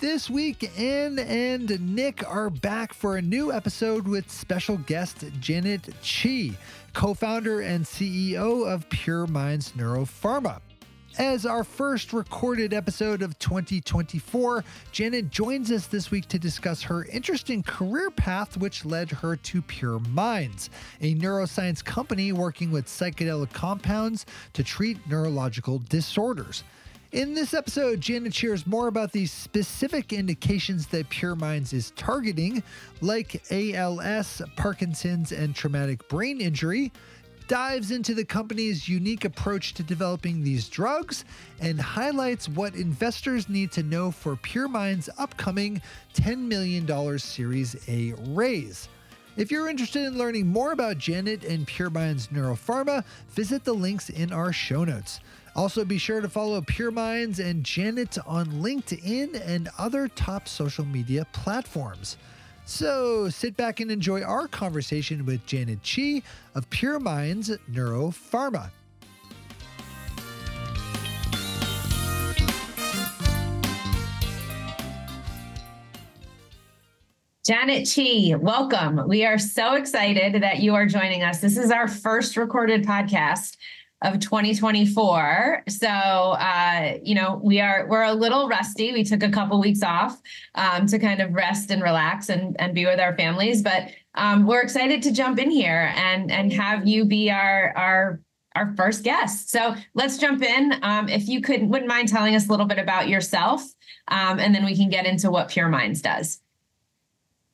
This week, Anne and Nick are back for a new episode with special guest Janet Qi, co founder and CEO of PurMinds NeuroPharma. As our first recorded episode of 2024, Janet joins us this week to discuss her interesting career path, which led her to PurMinds, a neuroscience company working with psychedelic compounds to treat neurological disorders. In this episode, Janet shares more about the specific indications that PurMinds is targeting, like ALS, Parkinson's, and traumatic brain injury dives into the company's unique approach to developing these drugs and highlights what investors need to know for PurMind's upcoming $10 million Series A raise. If you're interested in learning more about Janet and PurMinds NeuroPharma, visit the links in our show notes. Also, be sure to follow PurMinds and Janet on LinkedIn and other top social media platforms. So sit back and enjoy our conversation with Janet Qi of Pure Minds Neuropharma. Janet Qi, welcome. We are so excited that you are joining us. This is our first recorded podcast of 2024. So, uh, you know, we are we're a little rusty. We took a couple weeks off um, to kind of rest and relax and and be with our families, but um, we're excited to jump in here and and have you be our our our first guest. So let's jump in. Um, if you could wouldn't mind telling us a little bit about yourself, um, and then we can get into what PurMinds does.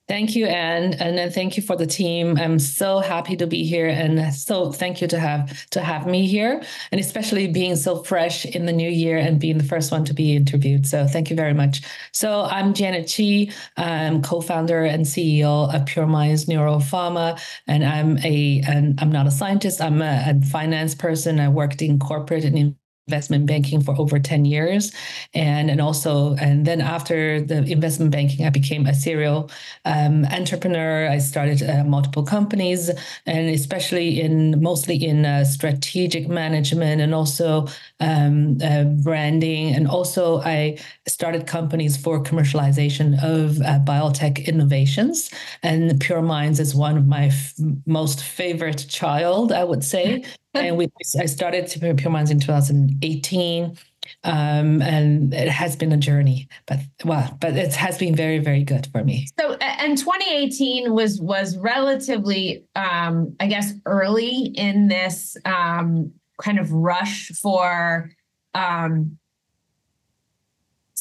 Thank you, Anne, and then thank you for the team. I'm so happy to be here, and so thank you to have to have me here, and especially being so fresh in the new year and being the first one to be interviewed. So thank you very much. So I'm Janet Qi. I'm co-founder and CEO of PurMinds NeuroPharma, and I'm a and I'm not a scientist. I'm a, a finance person. I worked in corporate and investment banking for over 10 years. And and also and then after the investment banking i became a serial um, entrepreneur. I started uh, multiple companies and especially in mostly in uh, strategic management and also um, uh, branding. And also i started companies for commercialization of uh, biotech innovations. And PurMinds is one of my f- most favorite child i would say and we I started to PurMinds in 2018. Um, and it has been a journey, but well, but it has been very, very good for me. So, and 2018 was was relatively, um, I guess, early in this um, kind of rush for um,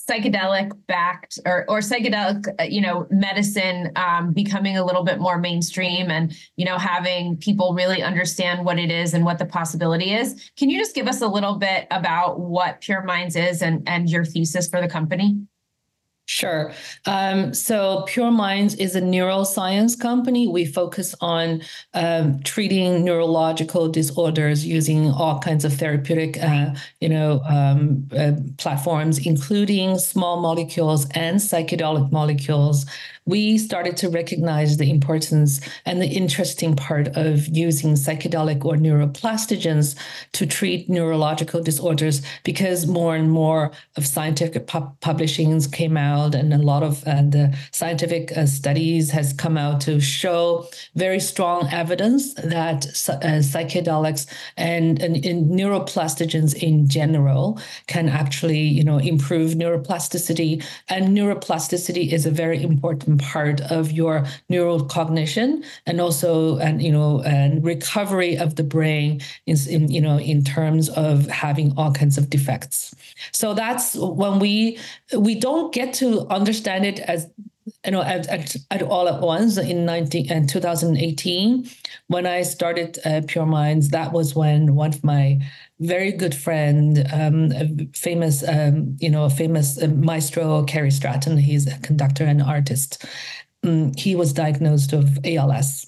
psychedelic backed or or psychedelic uh, you know medicine um, becoming a little bit more mainstream and you know having people really understand what it is and what the possibility is. Can you just give us a little bit about what PurMinds is and and your thesis for the company Sure. Um, so PurMinds is a neuroscience company. We focus on um, treating neurological disorders using all kinds of therapeutic, uh, you know, um, uh, platforms, including small molecules and psychedelic molecules we started to recognize the importance and the interesting part of using psychedelic or neuroplastogens to treat neurological disorders because more and more of scientific pu- publishings came out and a lot of uh, the scientific uh, studies has come out to show very strong evidence that uh, psychedelics and, and, and neuroplastogens in general can actually you know improve neuroplasticity. And neuroplasticity is a very important part of your neural cognition and also and you know and recovery of the brain is in you know in terms of having all kinds of defects. So that's when we we don't get to understand it as you know at, at, at all at once in 19 and 2018 when i started uh, PurMinds that was when one of my very good friend, um, famous, um, you know, famous uh, maestro Cary Stratton. He's a conductor and artist. um, he was diagnosed with ALS.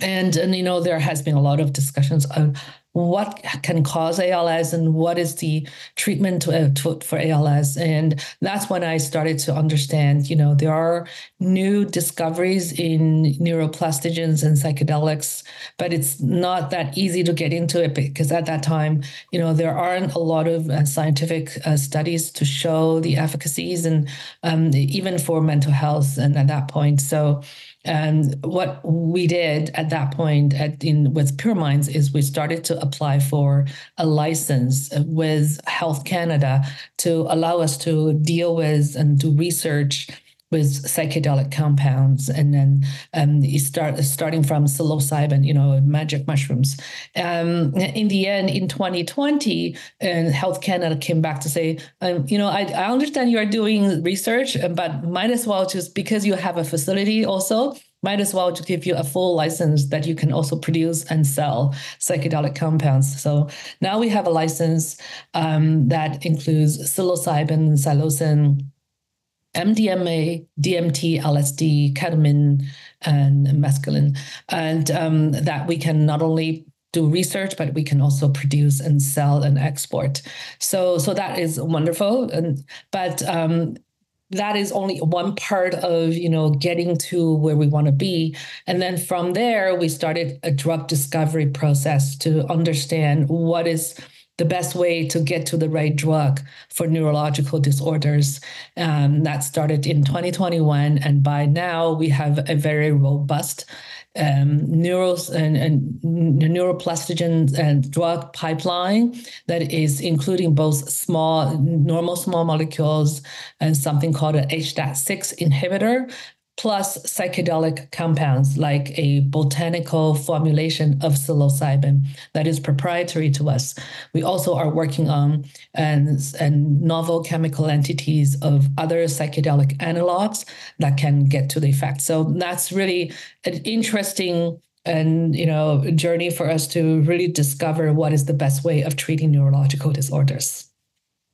And, and you know there has been a lot of discussions on what can cause ALS and what is the treatment to, to, for ALS. And that's when I started to understand, you know, there are new discoveries in neuroplastogens and psychedelics, but it's not that easy to get into it because at that time, you know, there aren't a lot of uh, scientific uh, studies to show the efficacies and um, even for mental health and at that point. So and what we did at that point at, in with PurMinds is we started to apply for a license with Health Canada to allow us to deal with and do research with psychedelic compounds and then um, you start starting from psilocybin, you know, magic mushrooms. Um, in the end, in 2020, and Health Canada came back to say, um, you know, I, I understand you are doing research, but might as well just because you have a facility also, might as well to give you a full license that you can also produce and sell psychedelic compounds. So now we have a license um, that includes psilocybin, psilocin, MDMA, DMT, LSD, ketamine, and mescaline, and um, that we can not only do research, but we can also produce and sell and export. So, so that is wonderful. And but um, that is only one part of you know getting to where we want to be and then from there we started a drug discovery process to understand what is the best way to get to the right drug for neurological disorders. Um, that started in 2021. And by now, we have a very robust um, neuros and, and neuroplastogen and drug pipeline that is including both small, normal small molecules and something called an HDAC6 inhibitor, plus psychedelic compounds like a botanical formulation of psilocybin that is proprietary to us. We also are working on and, and novel chemical entities of other psychedelic analogs that can get to the effect. So that's really an interesting and you know journey for us to really discover what is the best way of treating neurological disorders.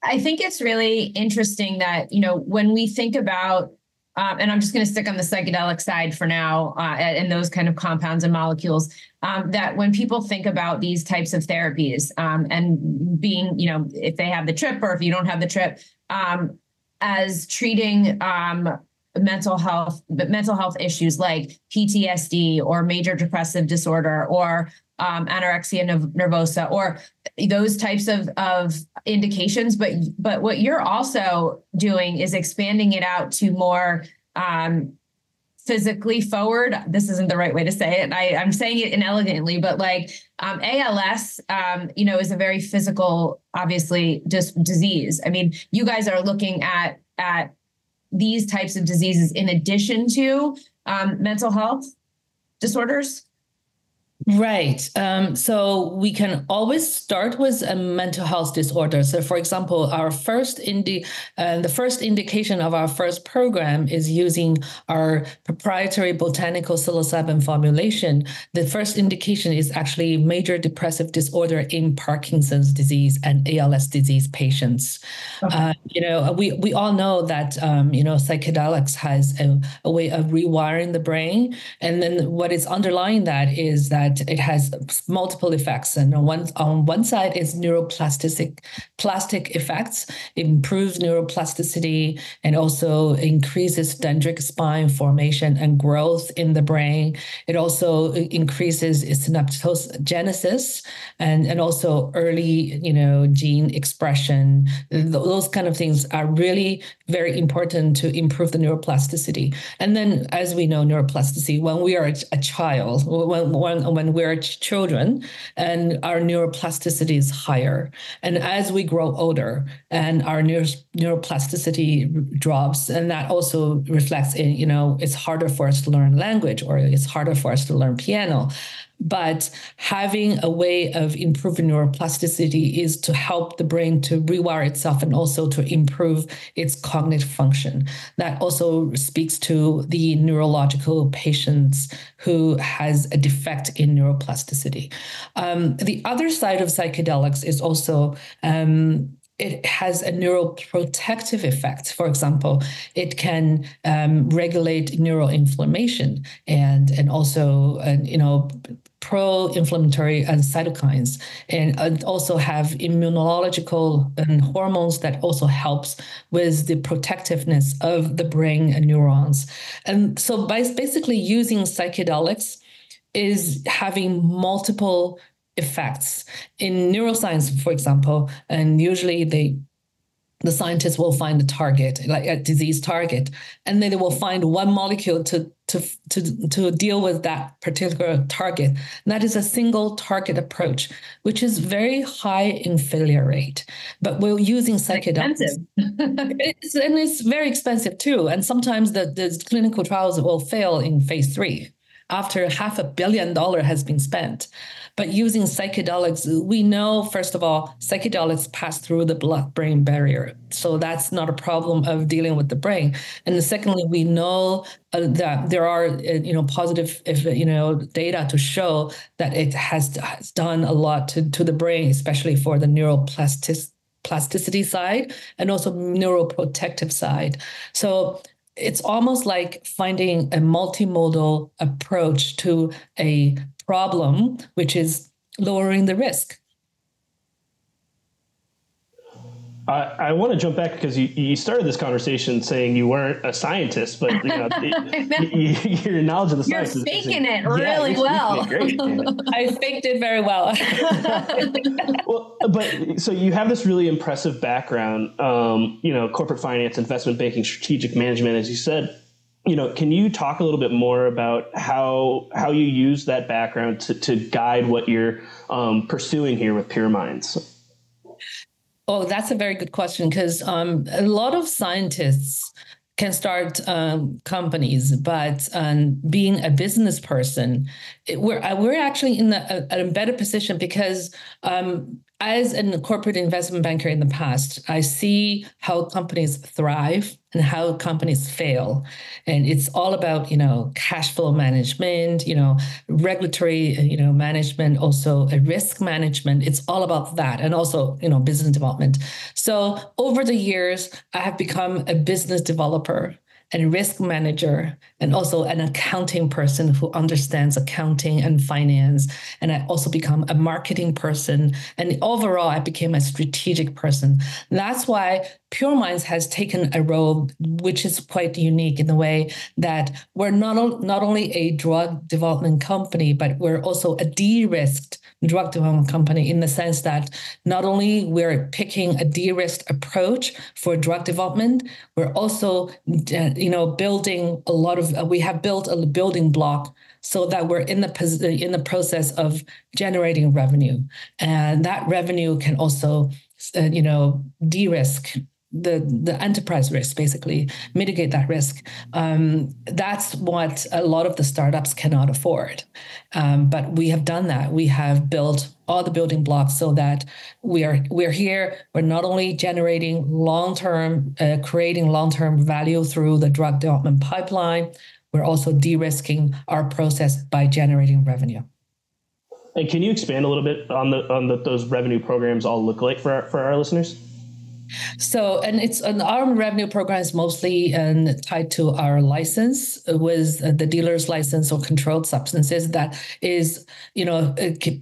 I think it's really interesting that you know when we think about um, and I'm just going to stick on the psychedelic side for now, uh, and those kind of compounds and molecules. Um, that when people think about these types of therapies um, and being, you know, if they have the trip or if you don't have the trip, um, as treating um, mental health, but mental health issues like PTSD or major depressive disorder or um, anorexia nervosa or those types of, of indications. But but what you're also doing is expanding it out to more um, physically forward. This isn't the right way to say it. I, i'm saying it inelegantly but like um, als um, you know is a very physical obviously just disease. I mean you guys are looking at at these types of diseases in addition to um, mental health disorders Right. Um, so we can always start with a mental health disorder. So, for example, our first indi- uh, the first indication of our first program is using our proprietary botanical psilocybin formulation. The first indication is actually major depressive disorder in Parkinson's disease and ALS disease patients. Okay. Uh, you know, we we all know that um, you know psychedelics has a, a way of rewiring the brain, and then what is underlying that is that that it has multiple effects. And on one on one side is neuroplastic plastic effects, it improves neuroplasticity and also increases dendritic spine formation and growth in the brain. It also increases synaptogenesis and, and also early, you know, gene expression. Those kind of things are really very important to improve the neuroplasticity. And then, as we know, neuroplasticity, when we are a child, when, when, when we're children, and our neuroplasticity is higher. And as we grow older and our neuro, neuroplasticity drops, and that also reflects in, you know, it's harder for us to learn language or it's harder for us to learn piano. But having a way of improving neuroplasticity is to help the brain to rewire itself and also to improve its cognitive function. That also speaks to the neurological patients who has a defect in neuroplasticity. Um, the other side of psychedelics is also um, it has a neuroprotective effect. For example, it can um, regulate neuroinflammation and and also uh, you know pro-inflammatory and cytokines and, also have immunological and hormones that also helps with the protectiveness of the brain and neurons and so by basically using psychedelics is having multiple effects in neuroscience for example and usually they the scientists will find a target, like a disease target, and then they will find one molecule to to to to deal with that particular target. And that is a single target approach, which is very high in failure rate. But we're using psychedelics, it's, and it's very expensive too. And sometimes the, the clinical trials will fail in phase three after half a billion dollar has been spent. But using psychedelics, we know, first of all, psychedelics pass through the blood brain barrier. So that's not a problem of dealing with the brain. And secondly, we know uh, that there are, uh, you know, positive, if, you know, data to show that it has, has done a lot to, to the brain, especially for the neuroplasticity plasticity side and also neuroprotective side. So it's almost like finding a multimodal approach to a problem, which is lowering the risk. I, I want to jump back because you, you started this conversation saying you weren't a scientist, but you know, you, your knowledge of the You're science faking is, it really yeah, well. Great, I faked it very well. well, but so you have this really impressive background, um, you know, corporate finance, investment banking, strategic management, as you said you know, can you talk a little bit more about how how you use that background to, to guide what you're um, pursuing here with PurMinds? Oh, that's a very good question because um, a lot of scientists can start um, companies, but um, being a business person, it, we're uh, we're actually in a, a, a better position because um, as a corporate investment banker in the past, I see how companies thrive and how companies fail. And it's all about, you know, cash flow management, you know, regulatory, you know, management, also a risk management. It's all about that. And also, you know, business development. So over the years, I have become a business developer and risk manager and also an accounting person who understands accounting and finance. And i also become a marketing person. And overall i became a strategic person. That's why PurMinds has taken a role which is quite unique in the way that we're not, not only a drug development company but we're also a de-risked drug development company in the sense that not only we're picking a de-risked approach for drug development, we're also, uh, you know, building a lot of. We have built a building block so that we're in the in the process of generating revenue, and that revenue can also, uh, you know, de-risk the the enterprise risk basically mitigate that risk. Um, that's what a lot of the startups cannot afford. Um, but we have done that. We have built all the building blocks so that we are we're here. We're not only generating long-term uh, creating long-term value through the drug development pipeline we're also de-risking our process by generating revenue. And can you expand a little bit on the on the, those revenue programs all look like for our, for our listeners so, and it's an arm revenue program is mostly um, tied to our license with the dealer's license or controlled substances that is, you know,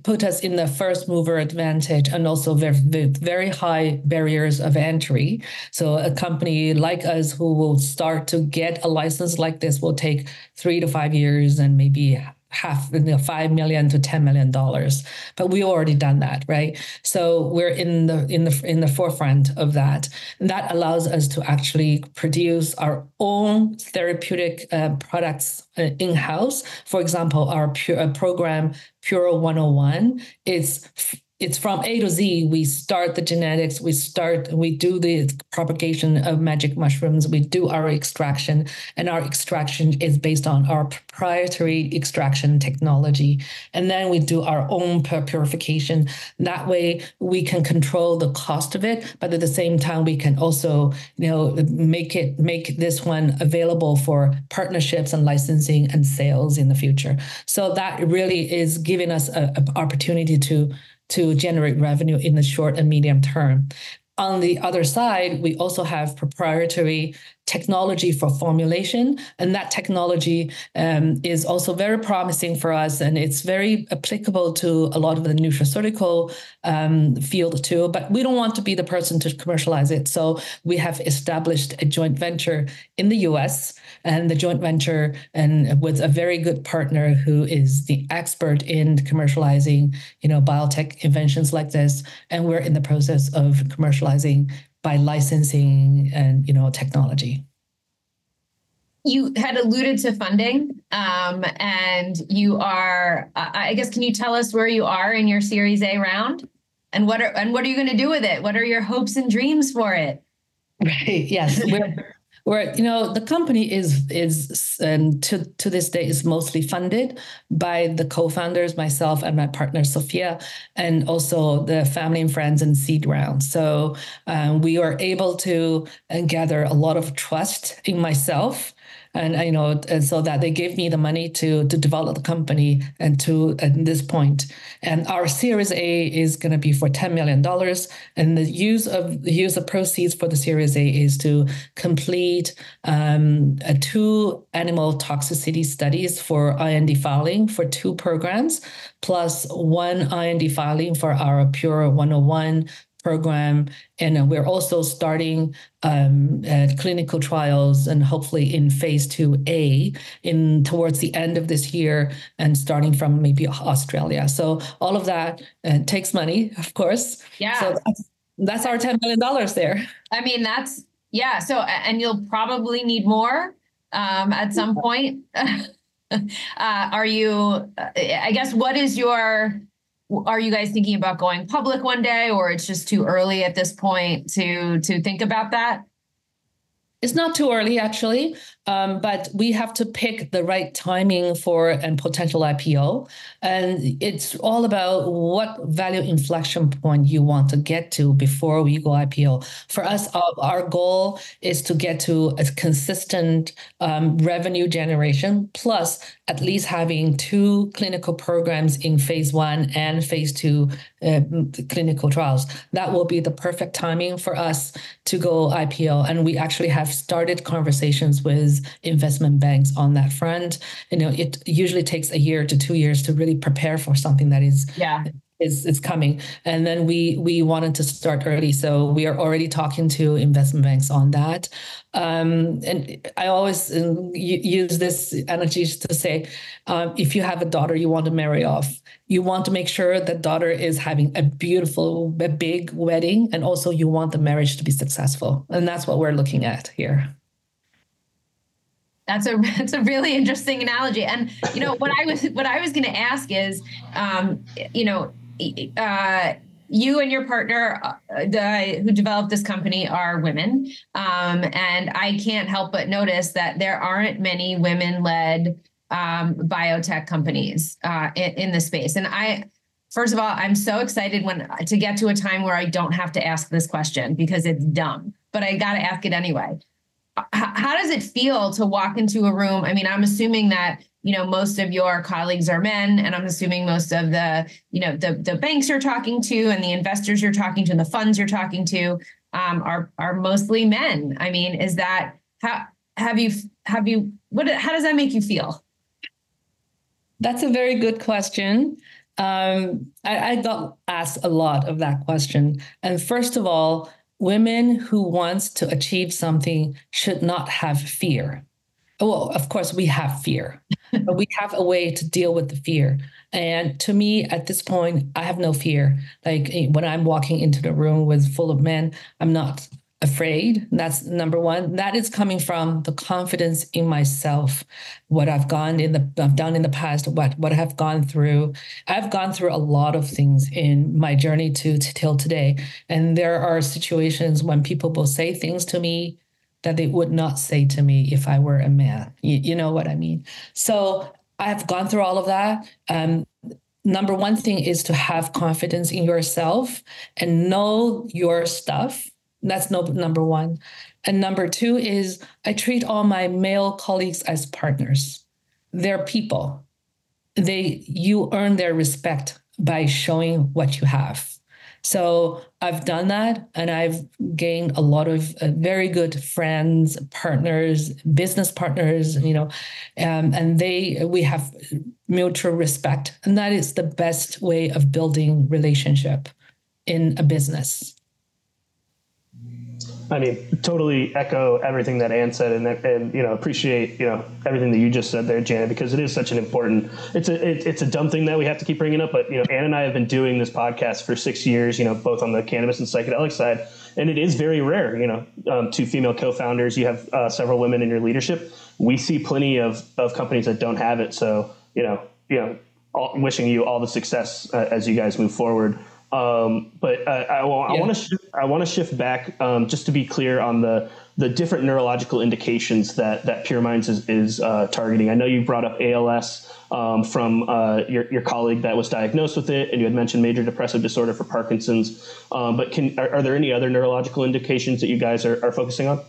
put us in the first mover advantage and also very, very high barriers of entry. So, a company like us who will start to get a license like this will take three to five years and maybe half you know, five million to ten million dollars. But we already done that right? So we're in the in the in the forefront of that. And that allows us to actually produce our own therapeutic uh, products uh, in-house. For example our pure, uh, program pure 101 is it's from A to Z. We start the genetics, we start, we do the propagation of magic mushrooms, we do our extraction, and our extraction is based on our proprietary extraction technology. And then we do our own purification. That way we can control the cost of it, but at the same time, we can also, you know, make it make this one available for partnerships and licensing and sales in the future. So that really is giving us an opportunity to to generate revenue in the short and medium term. on the other side, we also have proprietary technology for formulation. And that technology um, is also very promising for us. And it's very applicable to a lot of the nutraceutical um, field too. But we don't want to be the person to commercialize it. So we have established a joint venture in the US and the joint venture and with a very good partner who is the expert in commercializing, you know, biotech inventions like this. And we're in the process of commercializing by licensing and you know technology. You had alluded to funding um, and you are i guess can you tell us where you are in your series a round? And what are and what are you going to do with it? What are your hopes and dreams for it? Right yes we're where you know the company is is and to to this day is mostly funded by the co-founders myself and my partner sophia and also the family and friends and seed round. So um, we are able to gather a lot of trust in myself and you know and so that they gave me the money to to develop the company and to at this point. And our series a is going to be for 10 million dollars. And the use of the use of proceeds for the series a is to complete um, two animal toxicity studies for ind filing for two programs plus one ind filing for our pure 101 program. And we're also starting um, clinical trials and hopefully in phase 2A in towards the end of this year and starting from maybe Australia. So all of that uh, takes money, of course. Yeah. So that's, that's our $10 million there. I mean, that's, yeah. So, and you'll probably need more um, at some point. uh, are you, uh, I guess, what is your, are you guys thinking about going public one day or it's just too early at this point to to think about that it's not too early actually um, but we have to pick the right timing for a potential IPO. And it's all about what value inflection point you want to get to before we go IPO. For us, our, our goal is to get to a consistent um, revenue generation, plus at least having two clinical programs in phase one and phase two uh, clinical trials. That will be the perfect timing for us to go IPO. And we actually have started conversations with investment banks on that front. You know, it usually takes a year to two years to really prepare for something that is yeah is is coming. And then we we wanted to start early, so we are already talking to investment banks on that. Um, and I always uh, use this energy to say, um, if you have a daughter you want to marry off, you want to make sure that daughter is having a beautiful, a big wedding, and also you want the marriage to be successful, and that's what we're looking at here. That's a that's a really interesting analogy. And you know what I was what I was going to ask is, um, you know, uh, you and your partner uh, the, who developed this company are women, um, and I can't help but notice that there aren't many women-led um, biotech companies uh, in, in the space. And I, first of all, I'm so excited when to get to a time where I don't have to ask this question because it's dumb, but I got to ask it anyway how does it feel to walk into a room? I mean, I'm assuming that you know most of your colleagues are men, and I'm assuming most of the you know the the banks you're talking to and the investors you're talking to and the funds you're talking to um, are are mostly men. I mean, is that how have you have you what how does that make you feel? That's a very good question. Um, I, I got asked a lot of that question, and first of all women who wants to achieve something should not have fear. Well, of course, we have fear, but we have a way to deal with the fear. And to me, at this point, I have no fear. Like eh, when I'm walking into the room with full of men, I'm not afraid. That's number one. That is coming from the confidence in myself, what I've gone in the I've done in the past, what what I've gone through. I've gone through a lot of things in my journey to, to till today, and there are situations when people will say things to me that they would not say to me if I were a man. You, you know what I mean? So I've gone through all of that. Um, number one thing is to have confidence in yourself and know your stuff that's no, number one. And number two is I treat all my male colleagues as partners. They're people. They you earn their respect by showing what you have. So I've done that and I've gained a lot of uh, very good friends, partners, business partners, you know, um, and they, we have mutual respect. And that is the best way of building relationship in a business. I mean, totally echo everything that Anne said, and and you know appreciate you know everything that you just said there, Janet, because it is such an important. It's a it, it's a dumb thing that we have to keep bringing up, but you know, Anne and I have been doing this podcast for six years. You know, both on the cannabis and psychedelic side, and it is very rare. You know, um, two female co-founders. You have uh, several women in your leadership. We see plenty of of companies that don't have it. So you know, you know, all, wishing you all the success uh, as you guys move forward. Um, but uh, I, I want to I want to shift back um, just to be clear on the the different neurological indications that that PurMinds is, is uh, targeting. I know you brought up ALS um, from uh, your your colleague that was diagnosed with it, and you had mentioned major depressive disorder for Parkinson's. Um, but can are, are, there any other neurological indications that you guys are, are focusing on?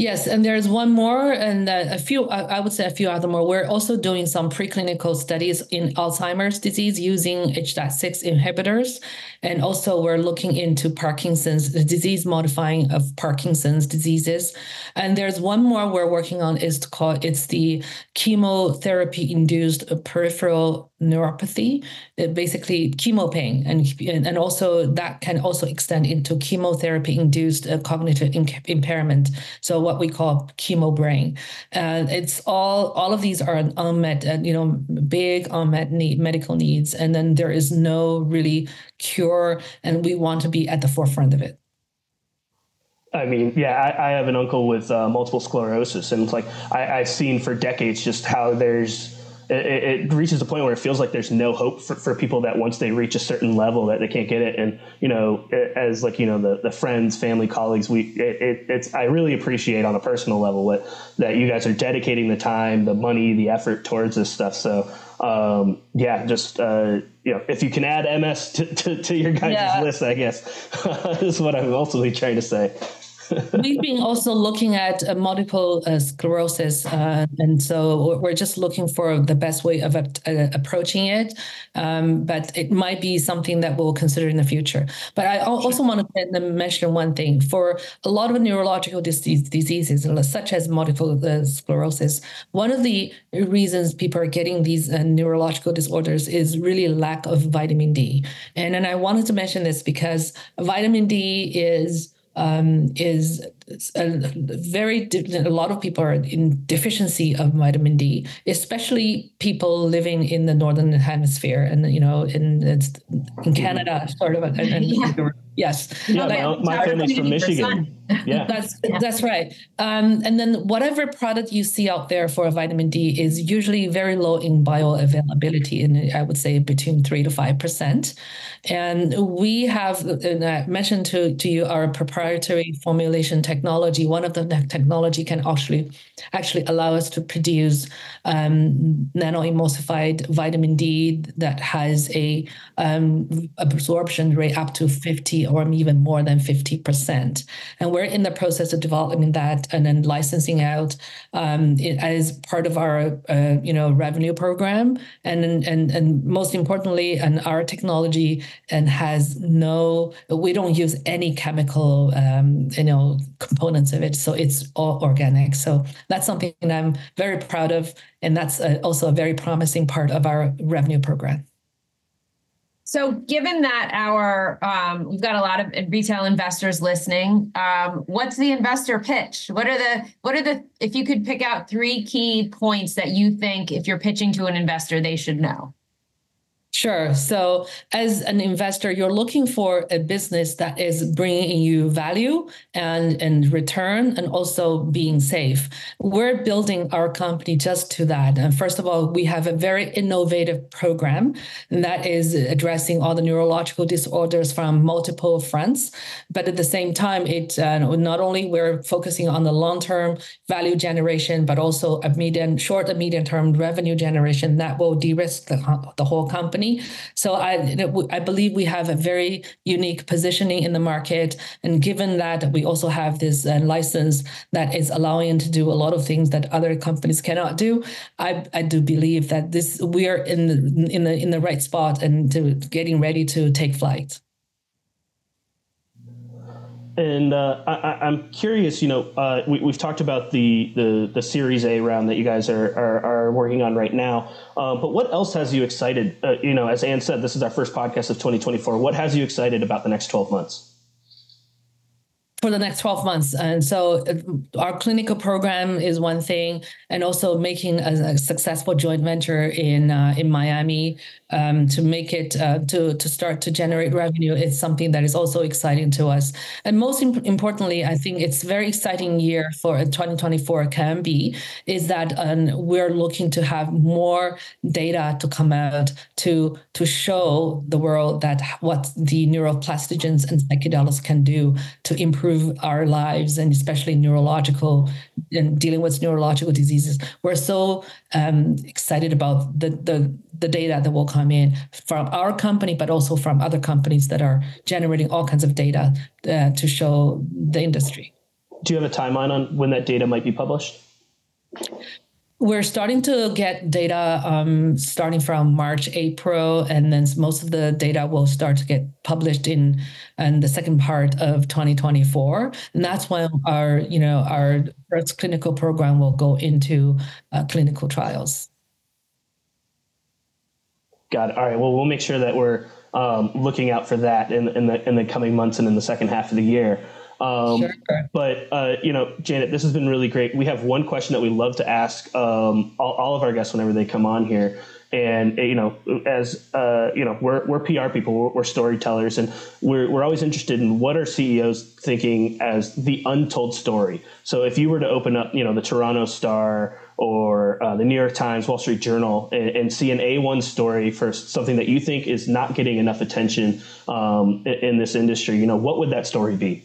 Yes, and there's one more, and a few. I would say a few other more. We're also doing some preclinical studies in Alzheimer's disease using H.6 inhibitors, and also we're looking into Parkinson's disease modifying of Parkinson's diseases. And there's one more we're working on. is called it's the chemotherapy induced peripheral neuropathy, uh, basically chemo pain, and and also that can also extend into chemotherapy induced uh, cognitive impairment. So what we call chemo brain, and it's all all of these are unmet, uh, you know, big unmet need medical needs, and then there is no really cure, and we want to be at the forefront of it. I mean, yeah, I, I have an uncle with uh, multiple sclerosis, and it's like I, I've seen for decades just how there's it, it, reaches a point where it feels like there's no hope for, for people that once they reach a certain level that they can't get it. And, you know, as like, you know, the, the friends, family, colleagues, we, it, it's, I really appreciate on a personal level what, that you guys are dedicating the time, the money, the effort towards this stuff. So, um, yeah, just, uh, you know, if you can add MS to, to, to your guys' yeah. list, I guess is what I'm ultimately trying to say. We've been also looking at uh, multiple uh, sclerosis, uh, and so we're just looking for the best way of uh, approaching it. Um, but it might be something that we'll consider in the future. But I also want to mention one thing: for a lot of neurological disease, diseases, such as multiple uh, sclerosis, one of the reasons people are getting these uh, neurological disorders is really lack of vitamin D. And and I wanted to mention this because vitamin D is um, is a very a lot of people are in deficiency of vitamin D, especially people living in the northern hemisphere and you know in in Canada, sort of. And, and yeah. Yes. Yeah, like, my, my family's from Michigan. Yeah. that's that's right. Um, and then whatever product you see out there for vitamin D is usually very low in bioavailability, and I would say between three to five percent. And we have and I mentioned to, to you our proprietary formulation technology. One of the technology can actually actually allow us to produce um, nano-emulsified vitamin D that has a um, absorption rate up to 50 or even more than 50%. And we're in the process of developing that and then licensing out um, as part of our uh, you know revenue program. And, and, and most importantly, and our technology and has no, we don't use any chemical um, you know components of it. So it's all organic. So that's something I'm very proud of. And that's a, also a very promising part of our revenue program. So, given that our um, we've got a lot of retail investors listening, um, what's the investor pitch? What are the what are the if you could pick out three key points that you think if you're pitching to an investor they should know? Sure. So, as an investor, you're looking for a business that is bringing you value and, and return and also being safe. We're building our company just to that. And first of all, we have a very innovative program that is addressing all the neurological disorders from multiple fronts. But at the same time, it uh, not only we're focusing on the long term value generation, but also a medium, short and medium term revenue generation that will de risk the, the whole company company. So I, I believe we have a very unique positioning in the market. And given that we also have this uh, license that is allowing to do a lot of things that other companies cannot do, I, I do believe that this we are in the in the in the right spot and to getting ready to take flight. And uh, I, am curious, you know, uh, we, have talked about the, the, the Series A round that you guys are, are, are working on right now. Uh, but what else has you excited? Uh, you know, as Anne said, this is our first podcast of 2024. What has you excited about the next 12 months? For the next 12 months. And so uh, our clinical program is one thing, and also making a, a successful joint venture in uh, in Miami um, to make it uh, to to start to generate revenue is something that is also exciting to us. And most imp- importantly, I think it's very exciting year for 2024 can be is that um, we're looking to have more data to come out to to show the world that what the neuroplastogens and psychedelics can do to improve improve our lives and especially neurological and dealing with neurological diseases. We're so um, excited about the, the the data that will come in from our company, but also from other companies that are generating all kinds of data uh, to show the industry. Do you have a timeline on when that data might be published? We're starting to get data um, starting from March, April, and then most of the data will start to get published in, in the second part of 2024. And that's when our, you know, our first clinical program will go into uh, clinical trials. Got it. All right. Well, we'll make sure that we're um, looking out for that in, in the in the coming months and in the second half of the year. Um, sure. But uh, you know, Janet, this has been really great. We have one question that we love to ask um, all, all, of our guests whenever they come on here, and you know, as uh, you know, we're we're PR people, we're, we're, storytellers, and we're we're always interested in what are CEOs thinking as the untold story. So if you were to open up, you know, the Toronto Star or uh, the New York Times, Wall Street Journal, and, and, see an A1 story for something that you think is not getting enough attention um, in, in this industry, you know, what would that story be?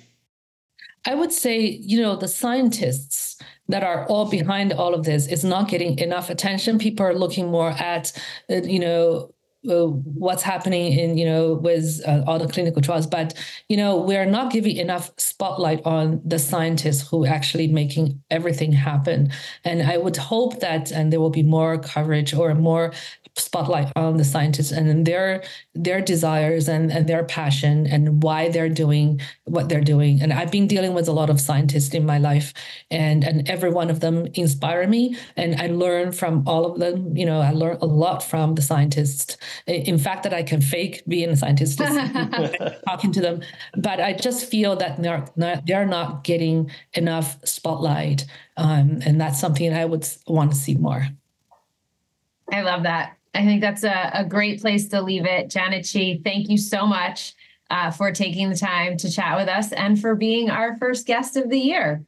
I would say, you know, the scientists that are all behind all of this is not getting enough attention. People are looking more at, uh, you know, uh, what's happening in you know with uh, all the clinical trials but you know we're not giving enough spotlight on the scientists who actually making everything happen and i would hope that and there will be more coverage or more spotlight on the scientists and their their desires and, and their passion and why they're doing what they're doing. And I've been dealing with a lot of scientists in my life and and every one of them inspire me. And I learn from all of them. You know, I learn a lot from the scientists. In fact, that I can fake being a scientist talking to them. But I just feel that they're not, they're not getting enough spotlight. Um, and that's something I would want to see more. I love that. I think that's a, a great place to leave it. Janet Qi, thank you so much uh, for taking the time to chat with us and for being our first guest of the year.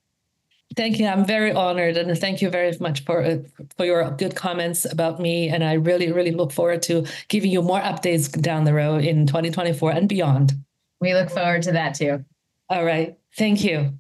Thank you. I'm very honored, and thank you very much for uh, for your good comments about me. And I really, really look forward to giving you more updates down the road in 2024 and beyond. We look forward to that too. All right. Thank you.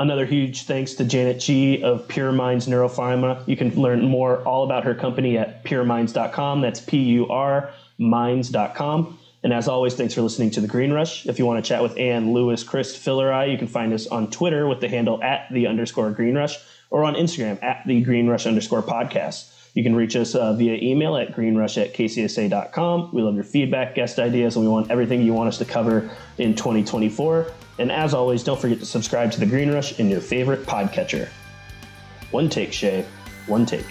Another huge thanks to Janet Qi of PurMinds NeuroPharma. You can learn more all about her company at purminds.com. That's P U R minds.com. And as always, thanks for listening to The Green Rush. If you want to chat with Anne, Lewis, Chris, Phil, you can find us on Twitter with the handle at the underscore Green Rush or on Instagram at the Green Rush underscore podcast. You can reach us uh, via email at greenrush at kcsa.com. We love your feedback, guest ideas, and we want everything you want us to cover in 2024. And as always, don't forget to subscribe to The Green Rush in your favorite podcatcher. One take, Shay. One take.